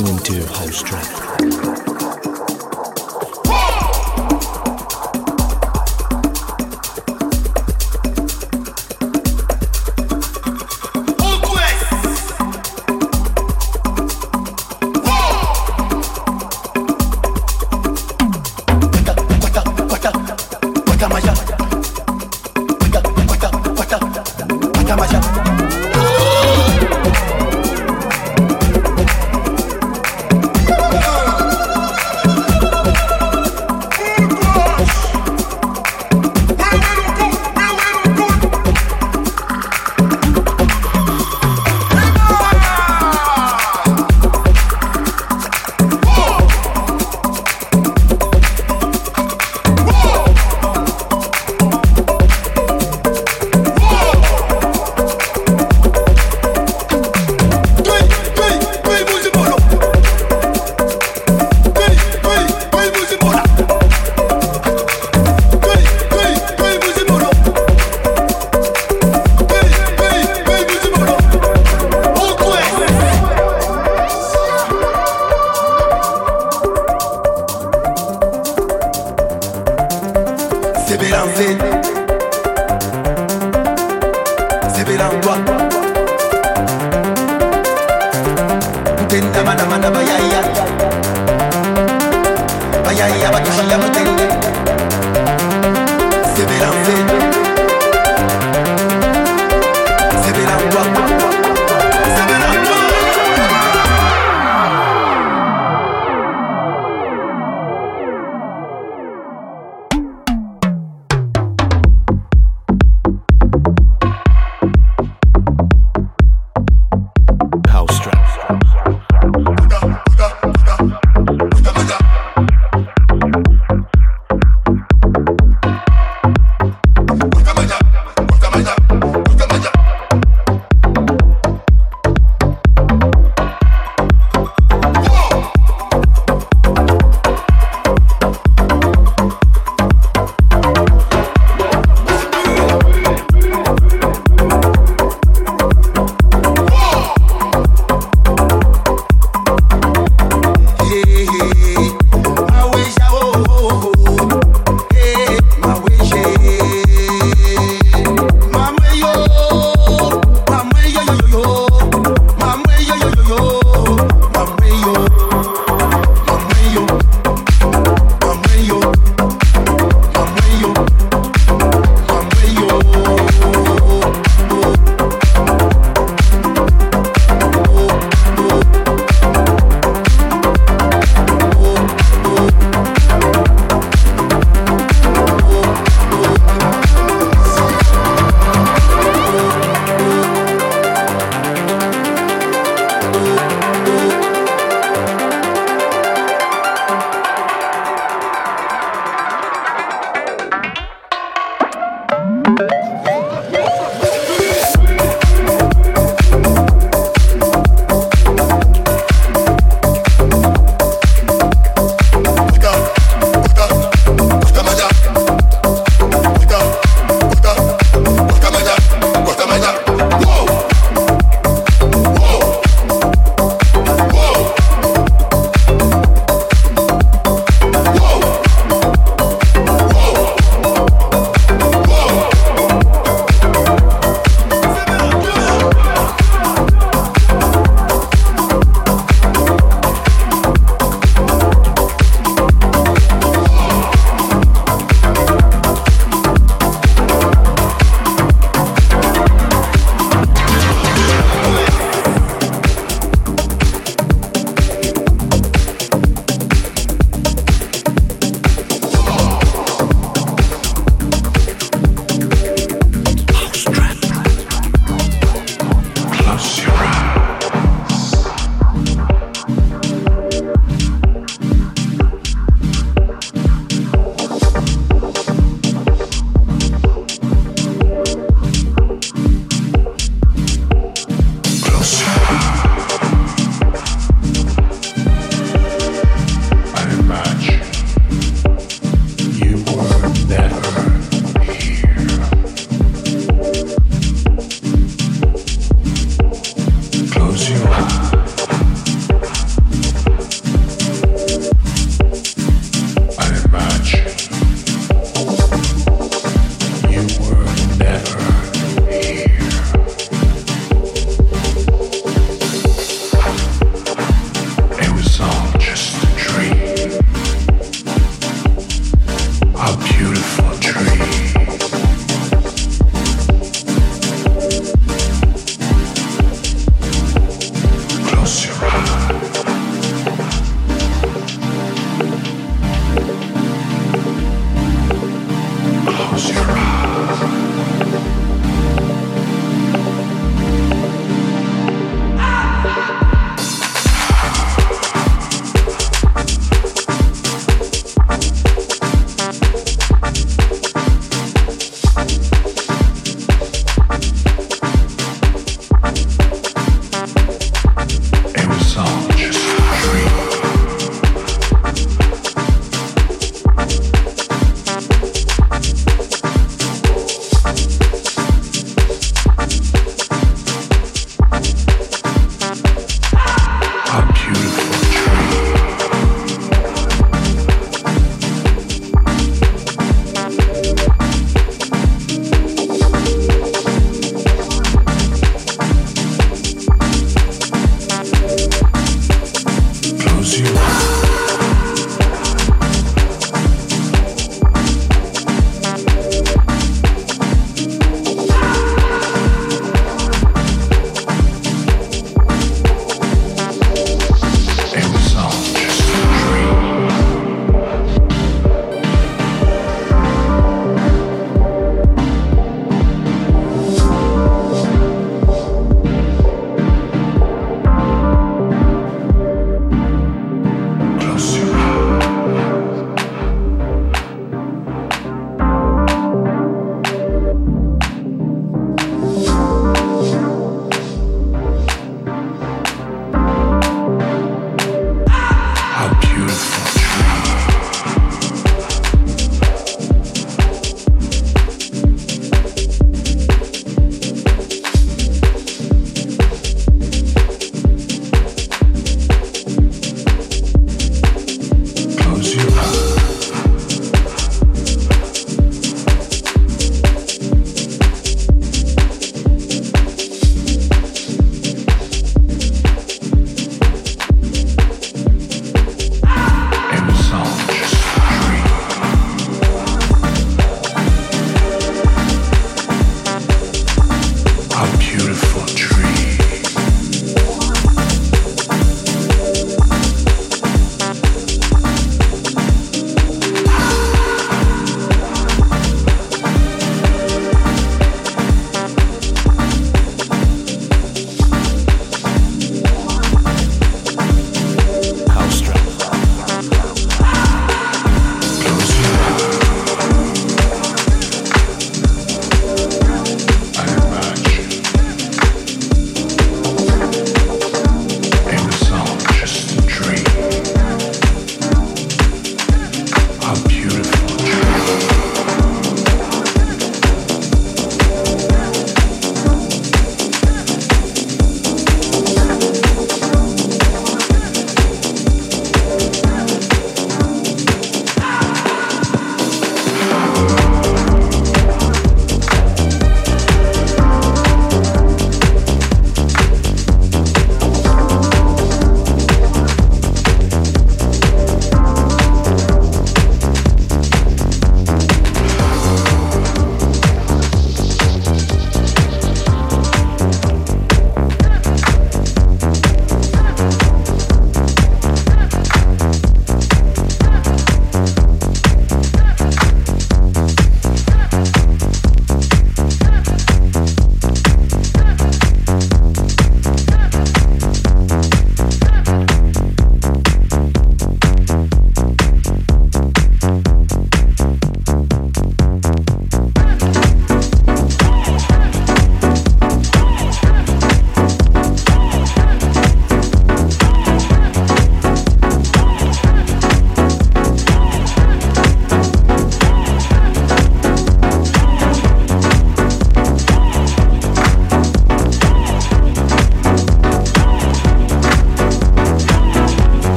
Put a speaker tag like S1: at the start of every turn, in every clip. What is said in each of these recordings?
S1: Listening to House Track.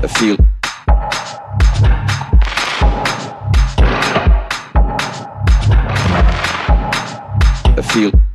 S2: A feel. A feel.